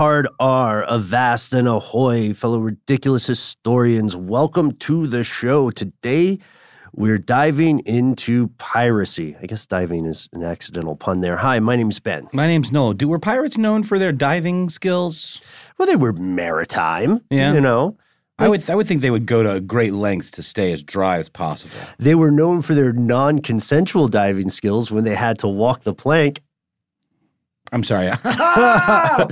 Hard R, avast and ahoy, fellow ridiculous historians. Welcome to the show. Today, we're diving into piracy. I guess diving is an accidental pun there. Hi, my name's Ben. My name's Noel. Do were pirates known for their diving skills? Well, they were maritime. Yeah. You know, I would I would think they would go to great lengths to stay as dry as possible. they were known for their non consensual diving skills when they had to walk the plank. I'm sorry.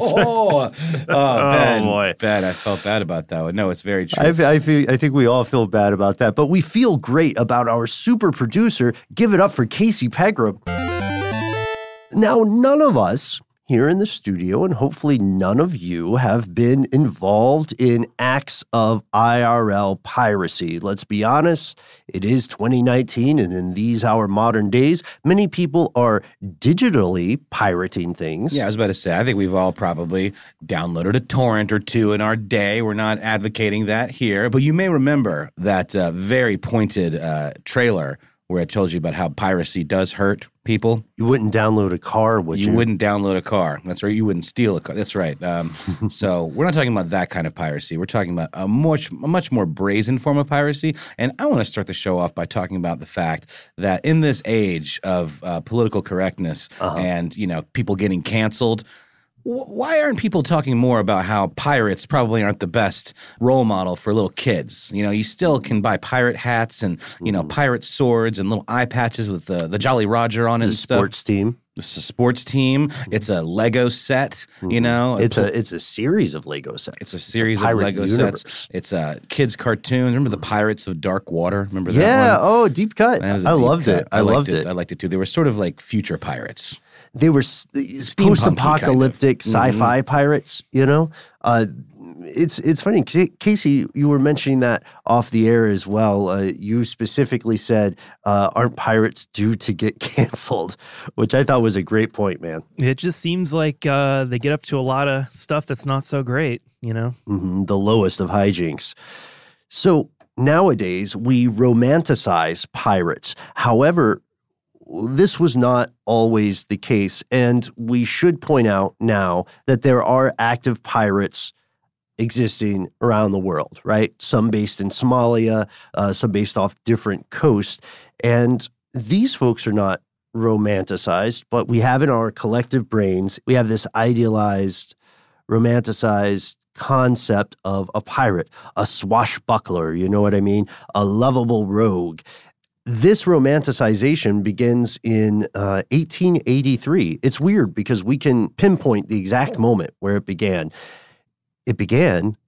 Oh, oh, oh, Ben, boy. Ben, I felt bad about that one. No, it's very true. I, I, feel, I think we all feel bad about that, but we feel great about our super producer. Give it up for Casey Pegram. Now, none of us here in the studio, and hopefully none of you, have been involved in acts of IRL piracy. Let's be honest, it is 2019, and in these our modern days, many people are digitally pirating things. Yeah, I was about to say, I think we've all probably downloaded a torrent or two in our day. We're not advocating that here, but you may remember that uh, very pointed uh, trailer where I told you about how piracy does hurt people. You wouldn't download a car, would you? You wouldn't download a car. That's right. You wouldn't steal a car. That's right. Um, so we're not talking about that kind of piracy. We're talking about a much, a much more brazen form of piracy. And I want to start the show off by talking about the fact that in this age of uh, political correctness and you know people getting canceled. Wh- Why aren't people talking more about how pirates probably aren't the best role model for little kids? You know, you still mm-hmm. can buy pirate hats and you know mm-hmm. pirate swords and little eye patches with the, the Jolly Roger on it The and stuff. sports team. It's a sports team. Mm-hmm. It's a Lego set. You know, It's a it's a series of Lego sets. it's a series of Lego universe. sets. It's a kids cartoons. Remember the Pirates of Dark Water? Remember that one? Yeah. one? Oh, deep cut. Was deep loved cut. it. I, liked loved it. I liked it too. They were sort of like future pirates. They were post-apocalyptic of. Mm-hmm. sci-fi pirates. You know, uh, it's it's funny. Casey, you were mentioning that off the air as well. Uh, you specifically said, uh, "Aren't pirates due to get canceled?" Which I thought was a great point, man. It just seems like uh, they get up to a lot of stuff that's not so great, you know? hmm the lowest of hijinks. So nowadays we romanticize pirates. However, this was not always the case. And we should point out now that there are active pirates existing around the world, right? Some based in Somalia, uh, some based off different coasts. And these folks are not romanticized, but we have in our collective brains, we have this idealized, romanticized concept of a pirate, a swashbuckler, you know what I mean? A lovable rogue. This romanticization begins in uh, 1883. It's weird because we can pinpoint the exact moment where it began. It began,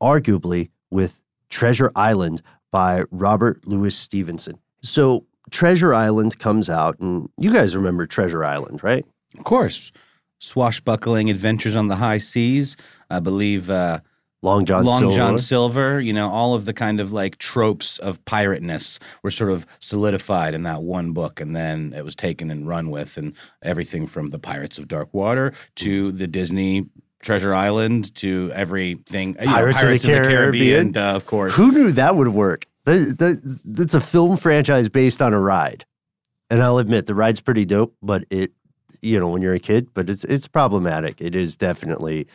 arguably, with Treasure Island by Robert Louis Stevenson. So, Treasure Island comes out, and you guys remember Treasure Island, right? Of course. swashbuckling adventures on the high seas. I believe uh, Long John Long Silver. John Silver, you know, all of the kind of like tropes of pirateness were sort of solidified in that one book. And then it was taken and run with, and everything from the Pirates of Dark Water to the Disney Treasure Island to everything. you know, Pirates of the Caribbean. uh, of course. Who knew that would work? That, that, that's a film franchise based on a ride. And I'll admit the ride's pretty dope, but it, you know, when you're a kid, but it's it's problematic. It is definitely,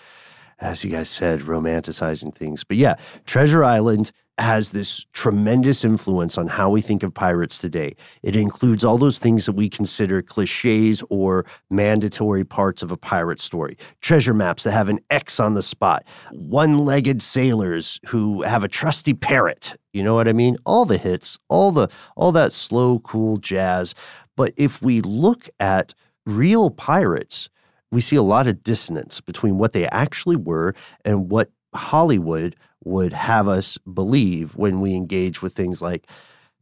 as you guys said, romanticizing things. But yeah, Treasure Island has this tremendous influence on how we think of pirates today. It includes all those things that we consider cliches or mandatory parts of a pirate story. Treasure maps that have an X on the spot, one legged sailors who have a trusty parrot. You know what I mean? All the hits, all the all that slow, cool jazz. But if we look at real pirates, we see a lot of dissonance between what they actually were and what Hollywood would have us believe when we engage with things like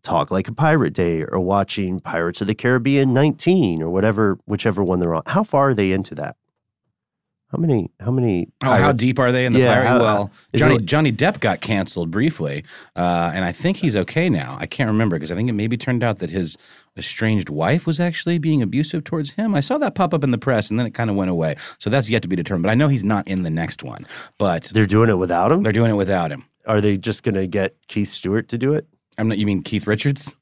Talk Like a Pirate Day or watching Pirates of the Caribbean 19 or whatever, whichever one they're on. How far are they into that? How many? How many? Oh, how deep are they in the Yeah, pirate? how- well, Johnny it- Johnny Depp got canceled briefly, uh, and I think he's okay now. I can't remember because I think it maybe turned out that his estranged wife was actually being abusive towards him. I saw that pop up in the press, and then it kind of went away. So that's yet to be determined. But I know he's not in the next one. But They're doing it without him. they're doing it without him. Are they just going to get Keith Stewart to do it? I'm not. You mean Keith Richards?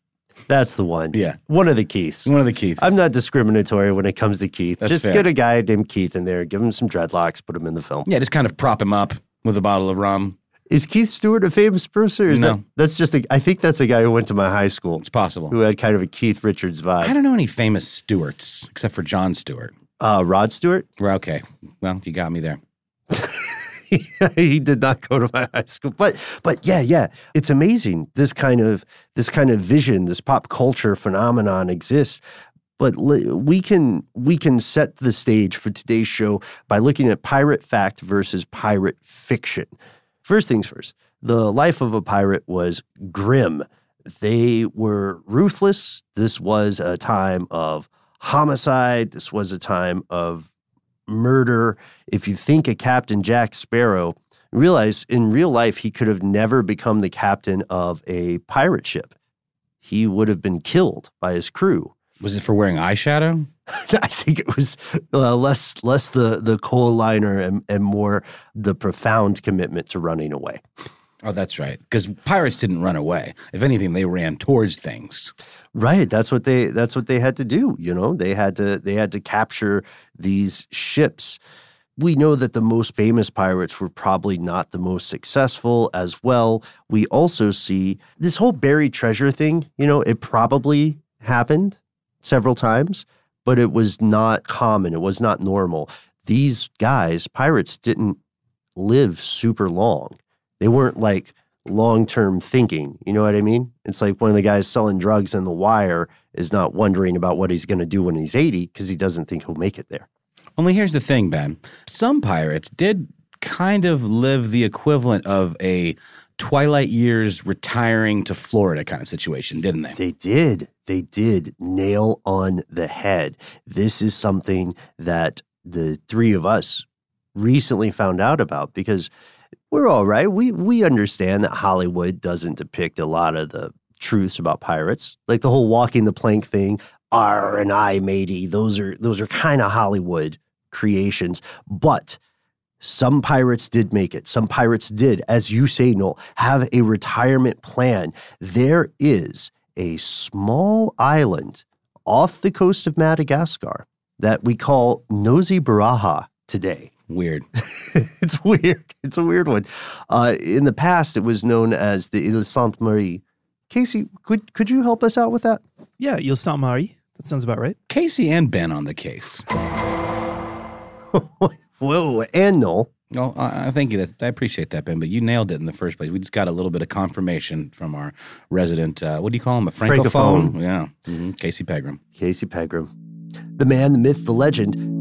That's the one. Yeah. one of the Keiths. One of the Keiths. I'm not discriminatory when it comes to Keith. That's just fair. get a guy named Keith in there, give him some dreadlocks, put him in the film. Yeah, just kind of prop him up with a bottle of rum. Is Keith Stewart a famous person? Or is No. that, that's just a, I think that's a guy who went to my high school It's possible. who had kind of a Keith Richards vibe. I don't know any famous Stewarts except for Jon Stewart. Uh, Rod Stewart? Okay. Well, you got me there. he did not go to my high school. But but yeah yeah it's amazing this kind of this kind of vision this pop culture phenomenon exists. But we can we can set the stage for today's show by looking at pirate fact versus pirate fiction. First things first the life of a pirate was grim. They were ruthless. This was a time of homicide. This was a time of murder. If you think of Captain Jack Sparrow, realize in real life he could have never become the captain of a pirate ship. He would have been killed by his crew. Was it for wearing eyeshadow? I think it was uh, less less the the kohl liner and, and more the profound commitment to running away. Oh, that's right. Because pirates didn't run away. If anything, they ran towards things. Right. That's what they that's what they had to do. You know, they had to they had to capture these ships. We know that the most famous pirates were probably not the most successful as well. We also see this whole buried treasure thing, you know, it probably happened several times, but it was not common. It was not normal. These guys, pirates, didn't live super long. They weren't like long term thinking. You know what I mean? It's like one of the guys selling drugs in The Wire is not wondering about what he's going to do when he's 80 because he doesn't think he'll make it there. Only here's the thing, Ben. Some pirates did kind of live the equivalent of a Twilight Years retiring to Florida kind of situation, didn't they? They did. They did nail on the head. This is something that the three of us recently found out about because we're all right. We we understand that Hollywood doesn't depict a lot of the truths about pirates, like the whole walking the plank thing. R and I, matey. Those are those are kind of Hollywood creations, but. Some pirates did make it. Some pirates did, as you say, Noel, have a retirement plan. There is a small island off the coast of Madagascar that we call Nosy Boraha today. Weird. it's weird. It's a weird one. Uh, in the past, it was known as the Ile Sainte Marie. Casey, could could you help us out with that? Yeah, you'll stop Mari. That sounds about right. Casey and Ben on the case. Whoa, and Noel. Well, I I thank you. That I appreciate that, Ben. But you nailed it in the first place. We just got a little bit of confirmation from our resident. Uh, what do you call him? A francophone? Francophone. Yeah, hmm Casey Pegram. Casey Pegram. The man, the myth, the legend.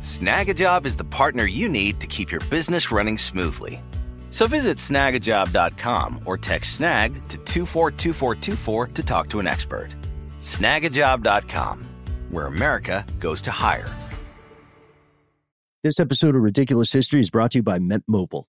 Snagajob is the partner you need to keep your business running smoothly. So visit snagajob.com or text snag to 242424 to talk to an expert. Snagajob.com, where America goes to hire. This episode of Ridiculous History is brought to you by Mint Mobile.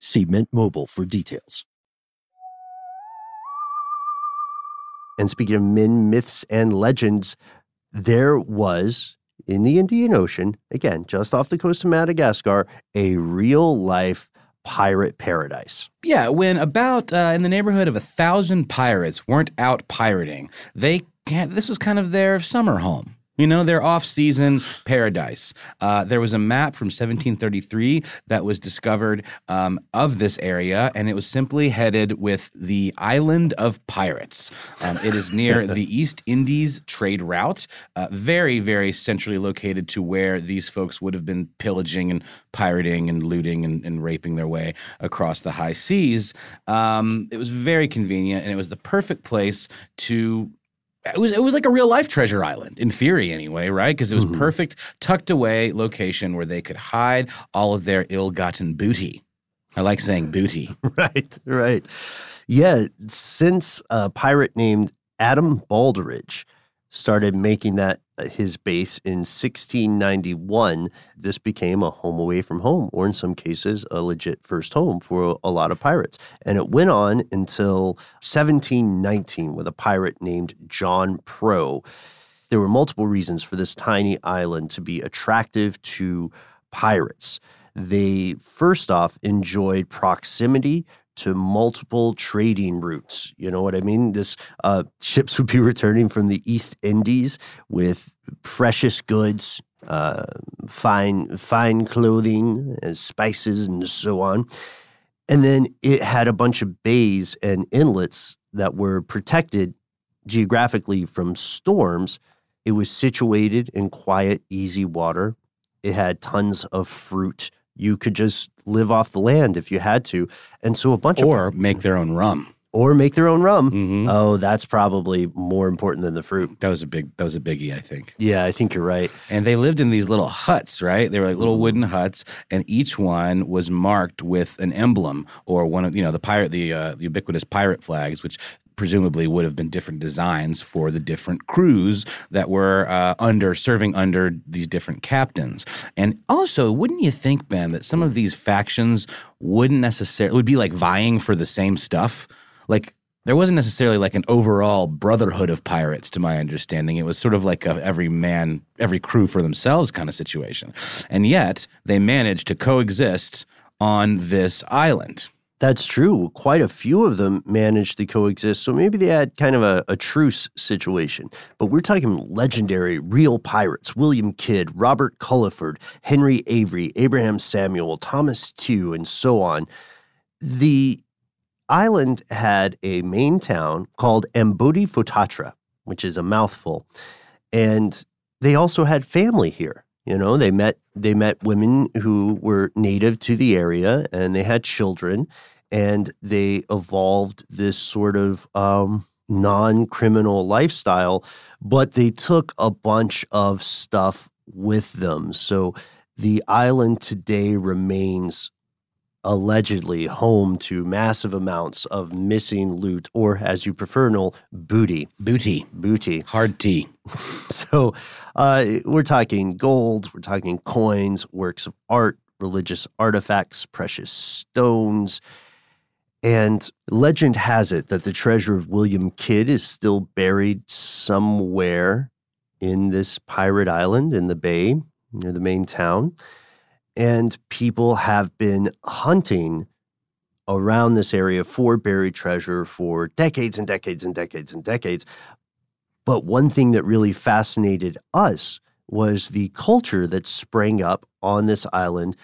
See Mint Mobile for details. And speaking of men, myths, and legends, there was in the Indian Ocean, again, just off the coast of Madagascar, a real life pirate paradise. Yeah, when about uh, in the neighborhood of a thousand pirates weren't out pirating, they can't, this was kind of their summer home. You know, their off season paradise. Uh, there was a map from 1733 that was discovered um, of this area, and it was simply headed with the Island of Pirates. Um, it is near the East Indies trade route, uh, very, very centrally located to where these folks would have been pillaging and pirating and looting and, and raping their way across the high seas. Um, it was very convenient, and it was the perfect place to it was it was like a real life treasure island in theory anyway right because it was Mhm. perfect tucked away location where they could hide all of their ill-gotten booty i like saying booty right, right. Yeah, since a pirate named Adam Baldridge started making that uh, his base in 1691, this became a home away from home, or in some cases, a legit first home for a lot of pirates. And it went on until 1719 with a pirate named John Pro. There were multiple reasons for this tiny island to be attractive to pirates. They first off enjoyed proximity to multiple trading routes. You know what I mean? This uh, ships would be returning from the East Indies with precious goods, uh, fine fine clothing, and spices, and so on. And then it had a bunch of bays and inlets that were protected geographically from storms. It was situated in quiet, easy water. It had tons of fruit. You could just live off the land if you had to. And so a bunch of or make their own rum or make their own rum. Mhm. Oh, that's probably more important than the fruit. that was a big that was a biggie i think Yeah, I think you're right. and they lived in these little huts right they were like little Mm-hmm. wooden huts and each one was marked with an emblem or one of you know the pirate the, uh, the ubiquitous pirate flags which presumably would have been different designs for the different crews that were uh, under serving under these different captains. And also, wouldn't you think, Ben, that some of these factions wouldn't necessarily would be like vying for the same stuff? Like there wasn't necessarily like an overall brotherhood of pirates, to my understanding. It was sort of like a every man, every crew for themselves kind of situation. And yet they managed to coexist on this island. That's true. Quite a few of them managed to coexist. So maybe they had kind of a, a, truce situation. But we're talking legendary, real pirates William Kidd, Robert Culliford, Henry Avery, Abraham Samuel, Thomas Tew, and so on. The island had a main town called Ambodifotatra, which is a mouthful. And they also had family here. You know, they met they met women who were native to the area and they had children and they evolved this sort of um, non-criminal lifestyle, but they took a bunch of stuff with them. So the island today remains allegedly home to massive amounts of missing loot, or as you prefer, Noel, booty. Booty. Booty. Hard tea. so uh, we're talking gold, we're talking coins, works of art, religious artifacts, precious stones. And legend has it that the treasure of William Kidd is still buried somewhere in this pirate island in the bay near the main town and people have been hunting around this area for buried treasure for decades and decades and decades and decades. But one thing that really fascinated us was the culture that sprang up on this island,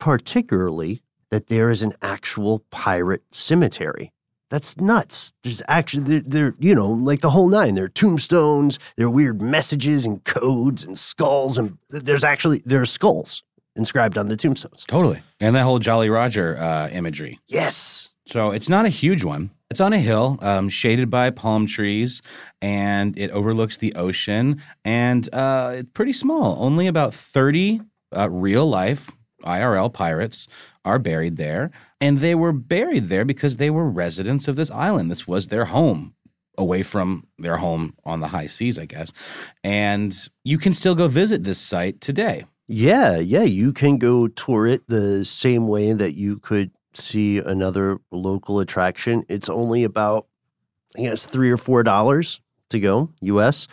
particularly that there is an actual pirate cemetery. That's nuts. There's actually, there, you know, like the whole nine. There are tombstones, there are weird messages and codes and skulls, and there's actually, there are skulls inscribed on the tombstones. Totally. And that whole Jolly Roger uh, imagery. Yes. So it's not a huge one. It's on a hill, um, shaded by palm trees, and it overlooks the ocean. And uh, it's pretty small. Only about 30 uh, real life IRL pirates are buried there. And they were buried there because they were residents of this island. This was their home away from their home on the high seas, I guess. And you can still go visit this site today. Yeah, yeah, you can go tour it the same way that you could see another local attraction. It's only about, I guess, three or four dollars to go US.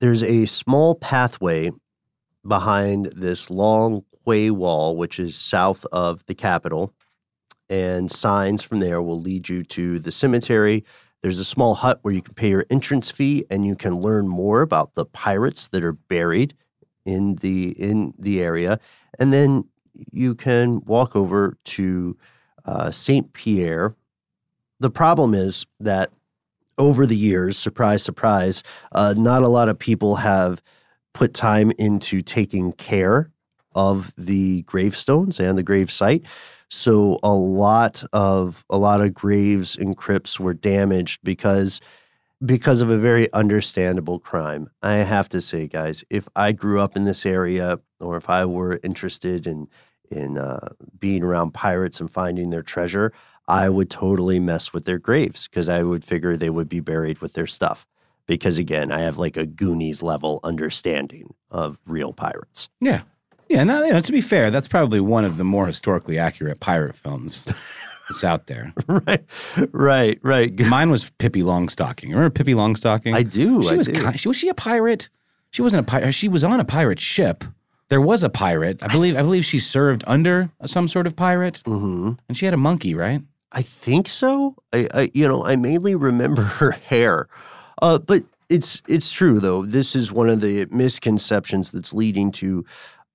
There's a small pathway behind this long quay wall, which is south of the Capitol, and signs from there will lead you to the cemetery. There's a small hut where you can pay your entrance fee and you can learn more about the pirates that are buried in the in the area, and then you can walk over to uh, Saint Pierre. The problem is that over the years, surprise, surprise, uh, not a lot of people have put time into taking care of the gravestones and the grave site. So a lot of a lot of graves and crypts were damaged because because of a very understandable crime. I have to say, guys, if I grew up in this area or if I were interested in in uh, being around pirates and finding their treasure, I would totally mess with their graves because I would figure they would be buried with their stuff. Because again, I have like a Goonies level understanding of real pirates. Yeah. Yeah. Now, you know, to be fair, that's probably one of the more historically accurate pirate films. It's out there. right, right, right. Mine was Pippi Longstocking. Remember Pippi Longstocking? I do. She I was. do. She, was she a pirate? She wasn't a pirate. She was on a pirate ship. There was a pirate. I believe. I believe she served under some sort of pirate, mm-hmm. and she had a monkey, right? I think so. I, I you know, I mainly remember her hair, uh, but it's it's true though. This is one of the misconceptions that's leading to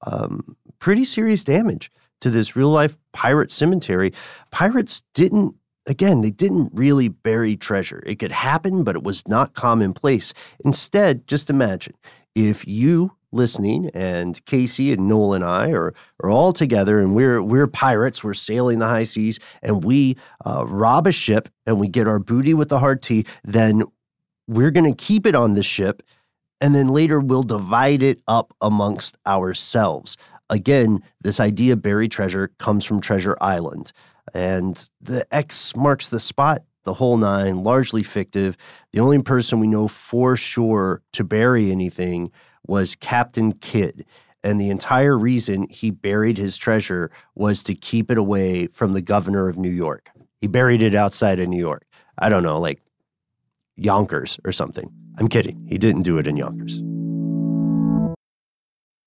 um, pretty serious damage to this real life pirate cemetery, pirates didn't again, they didn't really bury treasure. It could happen, but it was not commonplace. Instead, just imagine if you listening and Casey and Noel and I are, are all together and we're we're pirates, we're sailing the high seas and we uh, rob a ship and we get our booty with the hard tea, then we're going to keep it on the ship and then later we'll divide it up amongst ourselves. Again, this idea buried treasure comes from Treasure Island. And the X marks the spot the whole nine, largely fictive. The only person we know for sure to bury anything was Captain Kidd. And the entire reason he buried his treasure was to keep it away from the governor of New York. He buried it outside of New York. I don't know, like Yonkers or something. I'm kidding. He didn't do it in Yonkers.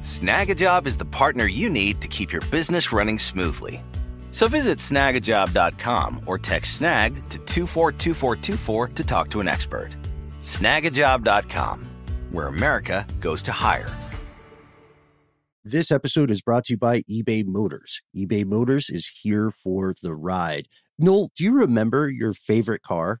Snagajob is the partner you need to keep your business running smoothly. So visit snagajob.com or text snag to 242424 to talk to an expert. Snagajob.com, where America goes to hire. This episode is brought to you by eBay Motors. eBay Motors is here for the ride. Noel, do you remember your favorite car?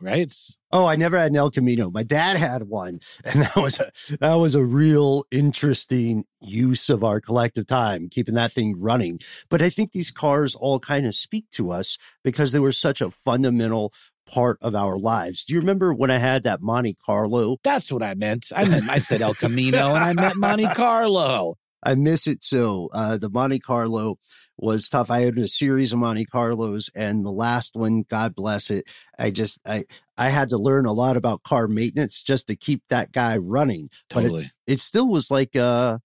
Right? Oh, I never had an El Camino. My dad had one, and that was a that was a real interesting use of our collective time, keeping that thing running. But I think these cars all kind of speak to us because they were such a fundamental part of our lives. Do you remember when I had that Monte Carlo? That's what I meant. I meant I said El Camino, and I meant Monte Carlo. I miss it so. Uh, the Monte Carlo was tough. I had a series of Monte Carlos, and the last one, God bless it, I just I I had to learn a lot about car maintenance just to keep that guy running. But it, Totally. it still was like a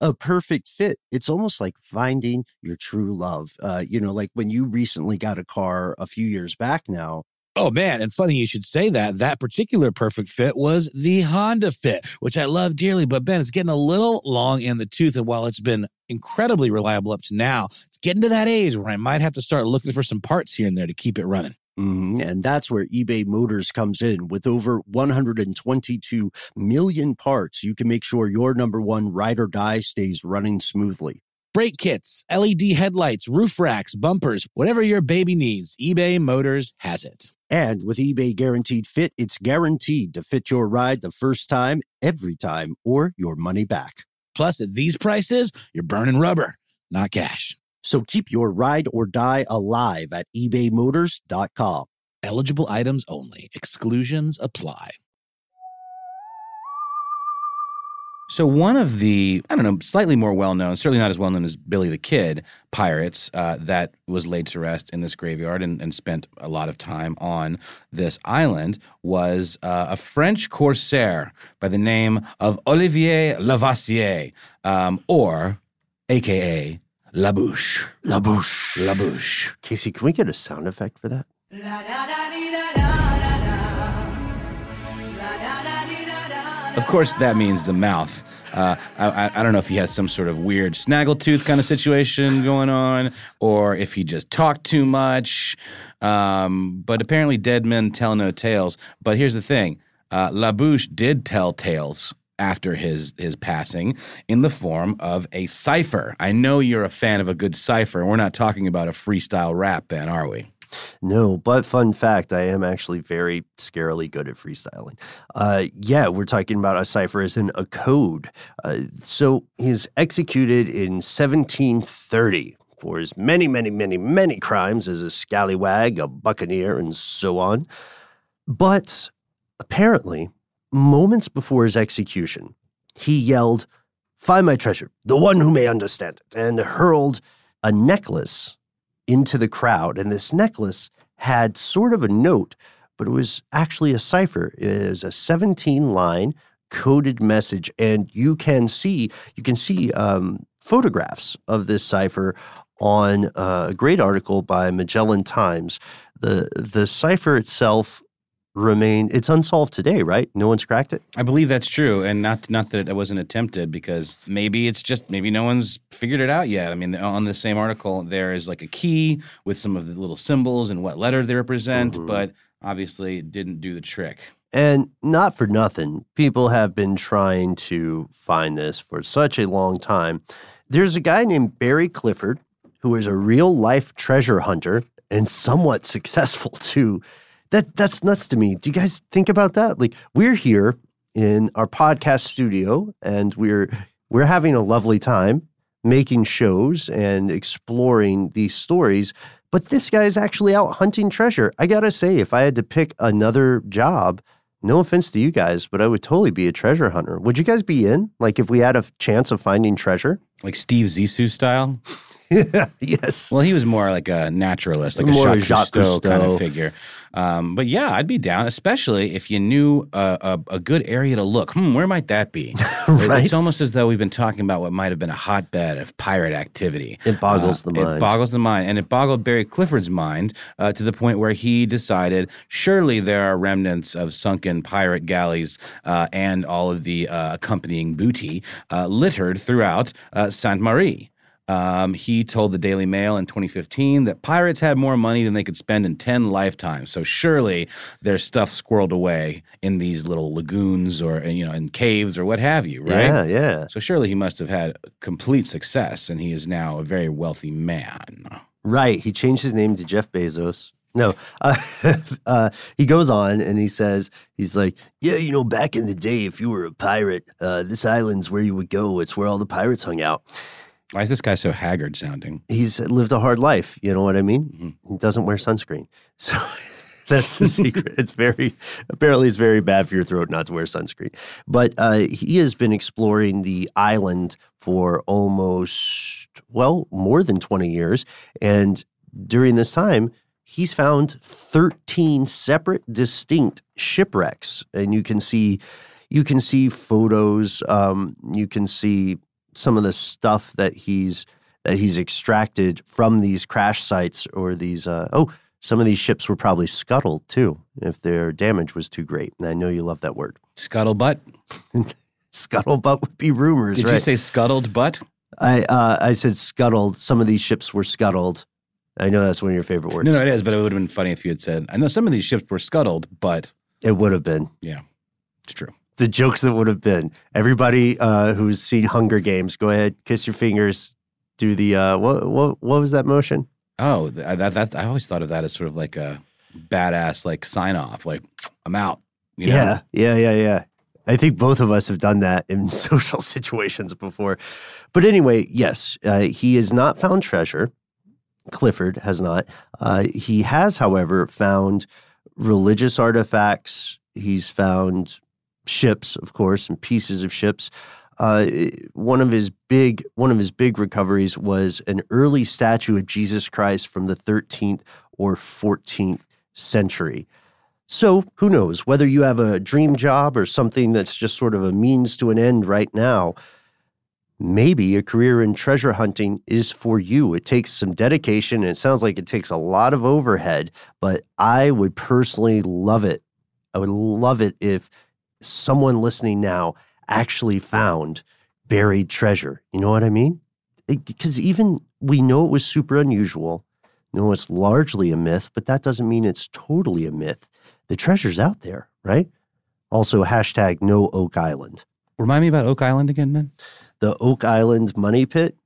a perfect fit. It's almost like finding your true love. Uh, you know, like when you recently got a car a few years back now. Oh man, and funny you should say that. That particular perfect fit was the Honda Fit, which I love dearly. But Ben, it's getting a little long in the tooth, and while it's been incredibly reliable up to now, it's getting to that age where I might have to start looking for some parts here and there to keep it running. Mhm. And that's where eBay Motors comes in. With over 122 million parts, you can make sure your number one ride or die stays running smoothly. Brake kits, LED headlights, roof racks, bumpers, whatever your baby needs, eBay Motors has it. And with eBay Guaranteed Fit, it's guaranteed to fit your ride the first time, every time, or your money back. Plus, at these prices, you're burning rubber, not cash. So keep your ride or die alive at ebaymotors.com. Eligible items only. Exclusions apply. So one of the, I don't know, slightly more well-known, certainly not as well-known as Billy the Kid, pirates uh, that was laid to rest in this graveyard and, and spent a lot of time on this island was uh, a French corsair by the name of Olivier Levasseur, um, or AKA La Bouche. La bouche. La Bouche. Casey, can we get a sound effect for that? Of course, that means the mouth. Uh, I, I- don't know if he has some sort of weird snaggletooth kind of situation going on, or if he just talked too much. Um, but apparently, dead men tell no tales. But here's the thing: uh, Labouche did tell tales after his his passing in the form of a cipher. I know you're a fan of a good cipher. We're not talking about a freestyle rap, Ben, are we? No, but fun fact, I am actually very scarily good at freestyling. Uh, yeah, we're talking about a cipher as in a code. Uh, so he's executed in 1730 for his many, many, many, many crimes as a scallywag, a buccaneer, and so on. But apparently, moments before his execution, he yelled, Find my treasure, the one who may understand it, and hurled a necklace into the crowd. And this necklace had sort of a note, but it was actually a cipher. It is a 17 line coded message. And you can see, you can see um, photographs of this cipher on uh, a great article by Magellan Times. The the cipher itself remain it's unsolved today, right? No one's cracked it. I believe that's true, and not not that it wasn't attempted because maybe it's just maybe no one's figured it out yet. I mean, on the same article, there is like a key with some of the little symbols and what letter they represent, Mhm. but obviously it didn't do the trick. And not for nothing, people have been trying to find this for such a long time. There's a guy named Barry Clifford who is a real life treasure hunter and somewhat successful too. That that's nuts to me. Do you guys think about that? Like we're here in our podcast studio and we're we're having a lovely time making shows and exploring these stories, but this guy is actually out hunting treasure. I got to say if I had to pick another job, no offense to you guys, but I would totally be a treasure hunter. Would you guys be in? Like if we had a chance of finding treasure? Like Steve Zissou style. yes. Well, he was more like a naturalist, like More a Jacques, Jacques Cousteau, kind of figure. Um, but yeah, I'd be down, especially if you knew a, a, a good area to look. Hmm, where might that be? Right. It's almost as though we've been talking about what might have been a hotbed of pirate activity. It boggles Uh, the mind. It boggles the mind, and it boggled Barry Clifford's mind uh, to the point where he decided surely there are remnants of sunken pirate galleys uh, and all of the uh, accompanying booty uh, littered throughout uh, Sainte Marie. Um, he told the Daily Mail in 2015 that pirates had more money than they could spend in 10 lifetimes. So surely there's stuff squirreled away in these little lagoons or you know in caves or what have you, right? Yeah, yeah. So surely he must have had complete success, and he is now a very wealthy man. Right. He changed his name to Jeff Bezos. No, uh, uh, he goes on and he says, he's like, yeah, you know, back in the day, if you were a pirate, uh, this island's where you would go. It's where all the pirates hung out. Why is this guy so haggard sounding? He's lived a hard life. You know what I mean? Mhm. He doesn't wear sunscreen. So that's the secret. It's very, apparently, it's very bad for your throat not to wear sunscreen. But uh, he has been exploring the island for almost, well, more than 20 years. And during this time, he's found 13 separate, distinct shipwrecks. And you can see, you can see photos. Um, you can see some of the stuff that he's that he's extracted from these crash sites or these. Uh, oh, some of these ships were probably scuttled too, if their damage was too great. And I know you love that word. Scuttlebutt? Scuttlebutt would be rumors, Did right? you say scuttled butt? I uh, I said scuttled. Some of these ships were scuttled. I know that's one of your favorite words. No, no, it is, but it would have been funny if you had said, I know some of these ships were scuttled, but It would have been Yeah. it's true. The jokes that would have been. Everybody uh, who's seen Hunger Games, go ahead, kiss your fingers, do the uh, what what what was that motion? Oh, th- that, that's, I always thought of that as sort of like a badass, like sign off, like, I'm out. You know? Yeah, yeah, yeah, yeah. I think both of us have done that in social situations before. But anyway, yes, uh, he has not found treasure. Clifford has not. Uh, he has, however, found religious artifacts. He's found ships, of course, and pieces of ships. Uh, one of his big one of his big recoveries was an early statue of Jesus Christ from the 13th or 14th century. So who knows whether you have a dream job or something that's just sort of a means to an end right now. Maybe a career in treasure hunting is for you. It takes some dedication and it sounds like it takes a lot of overhead, but I would personally love it. I would love it if someone listening now actually found buried treasure. You know what I mean? Because even we know it was super unusual. No, it's largely a myth, but that doesn't mean it's totally a myth. The treasure's out there, right? Also, hashtag no Oak Island. Remind me about Oak Island again, man. The Oak Island money pit,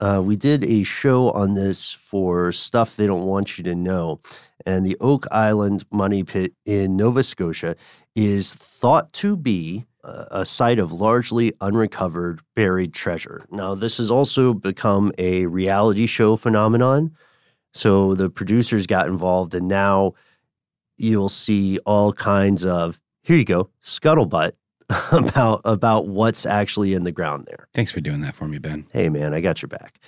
Uh, we did a show on this for stuff they don't want you to know. And the Oak Island Money Pit in Nova Scotia is thought to be a site of largely unrecovered buried treasure. Now, this has also become a reality show phenomenon. So the producers got involved, and now you'll see all kinds of here you go scuttlebutt about about what's actually in the ground there. Thanks for doing that for me, Ben. Hey, man, I got your back.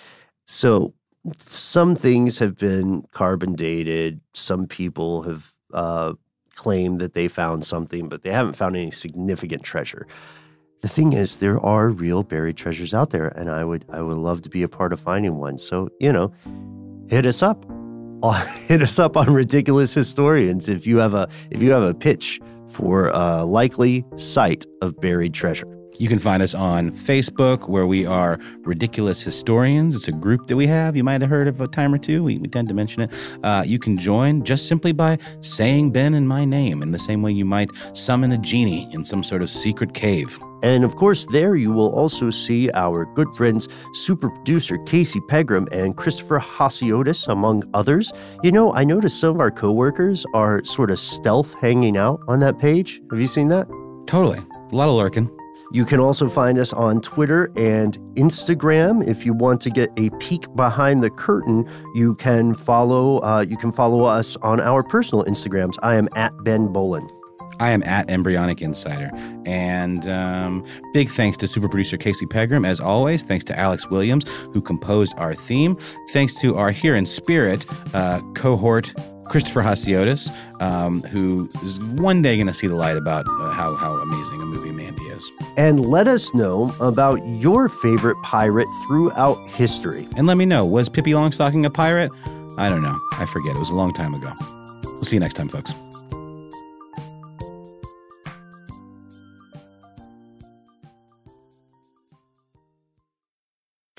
So, some things have been carbon dated. Some people have uh, claimed that they found something, but they haven't found any significant treasure. The thing is, there are real buried treasures out there, and I would I would love to be a part of finding one. So, you know, hit us up. hit us up on ridiculous historians if you have a if you have a pitch for a likely site of buried treasure. You can find us on Facebook, where we are Ridiculous Historians. It's a group that we have. You might have heard of a time or two. We, we tend to mention it. Uh, you can join just simply by saying Ben and my name in the same way you might summon a genie in some sort of secret cave. And of course, there you will also see our good friends, super producer Casey Pegram and Christopher Hasiotis, among others. You know, I noticed some of our coworkers are sort of stealth hanging out on that page. Have you seen that? Totally. A lot of lurking. You can also find us on Twitter and Instagram. If you want to get a peek behind the curtain, you can follow. Uh, you can follow us on our personal Instagrams. I am at Ben Bowlin. I am at Embryonic Insider. And um, big thanks to super producer Casey Pegram, as always. Thanks to Alex Williams, who composed our theme. Thanks to our Here in Spirit uh, cohort, Christopher Hasiotis, um, who is one day going to see the light about uh, how, how amazing a movie Mandy is. And let us know about your favorite pirate throughout history. And let me know, was Pippi Longstocking a pirate? I don't know. I forget. It was a long time ago. We'll see you next time, folks.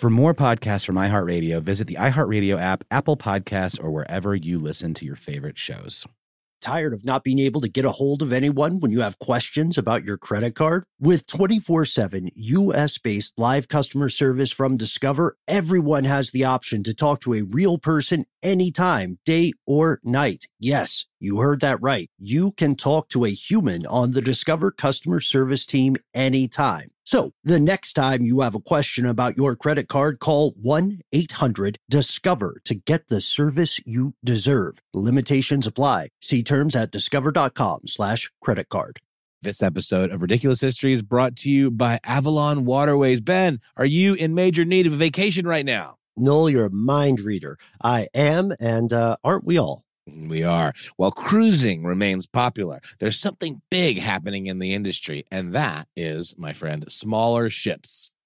For more podcasts from iHeartRadio, visit the iHeartRadio app, Apple Podcasts, or wherever you listen to your favorite shows. Tired of not being able to get a hold of anyone when you have questions about your credit card? With 24 7 US based live customer service from Discover, everyone has the option to talk to a real person anytime, day or night. Yes, you heard that right. You can talk to a human on the Discover customer service team anytime. So the next time you have a question about your credit card, call 1 800 Discover to get the service you deserve. Limitations apply. See terms at discover.com slash credit card. This episode of Ridiculous History is brought to you by Avalon Waterways. Ben, are you in major need of a vacation right now? Noel, you're a mind reader. I am, and uh, aren't we all? We are. While cruising remains popular, there's something big happening in the industry, and that is, my friend, smaller ships.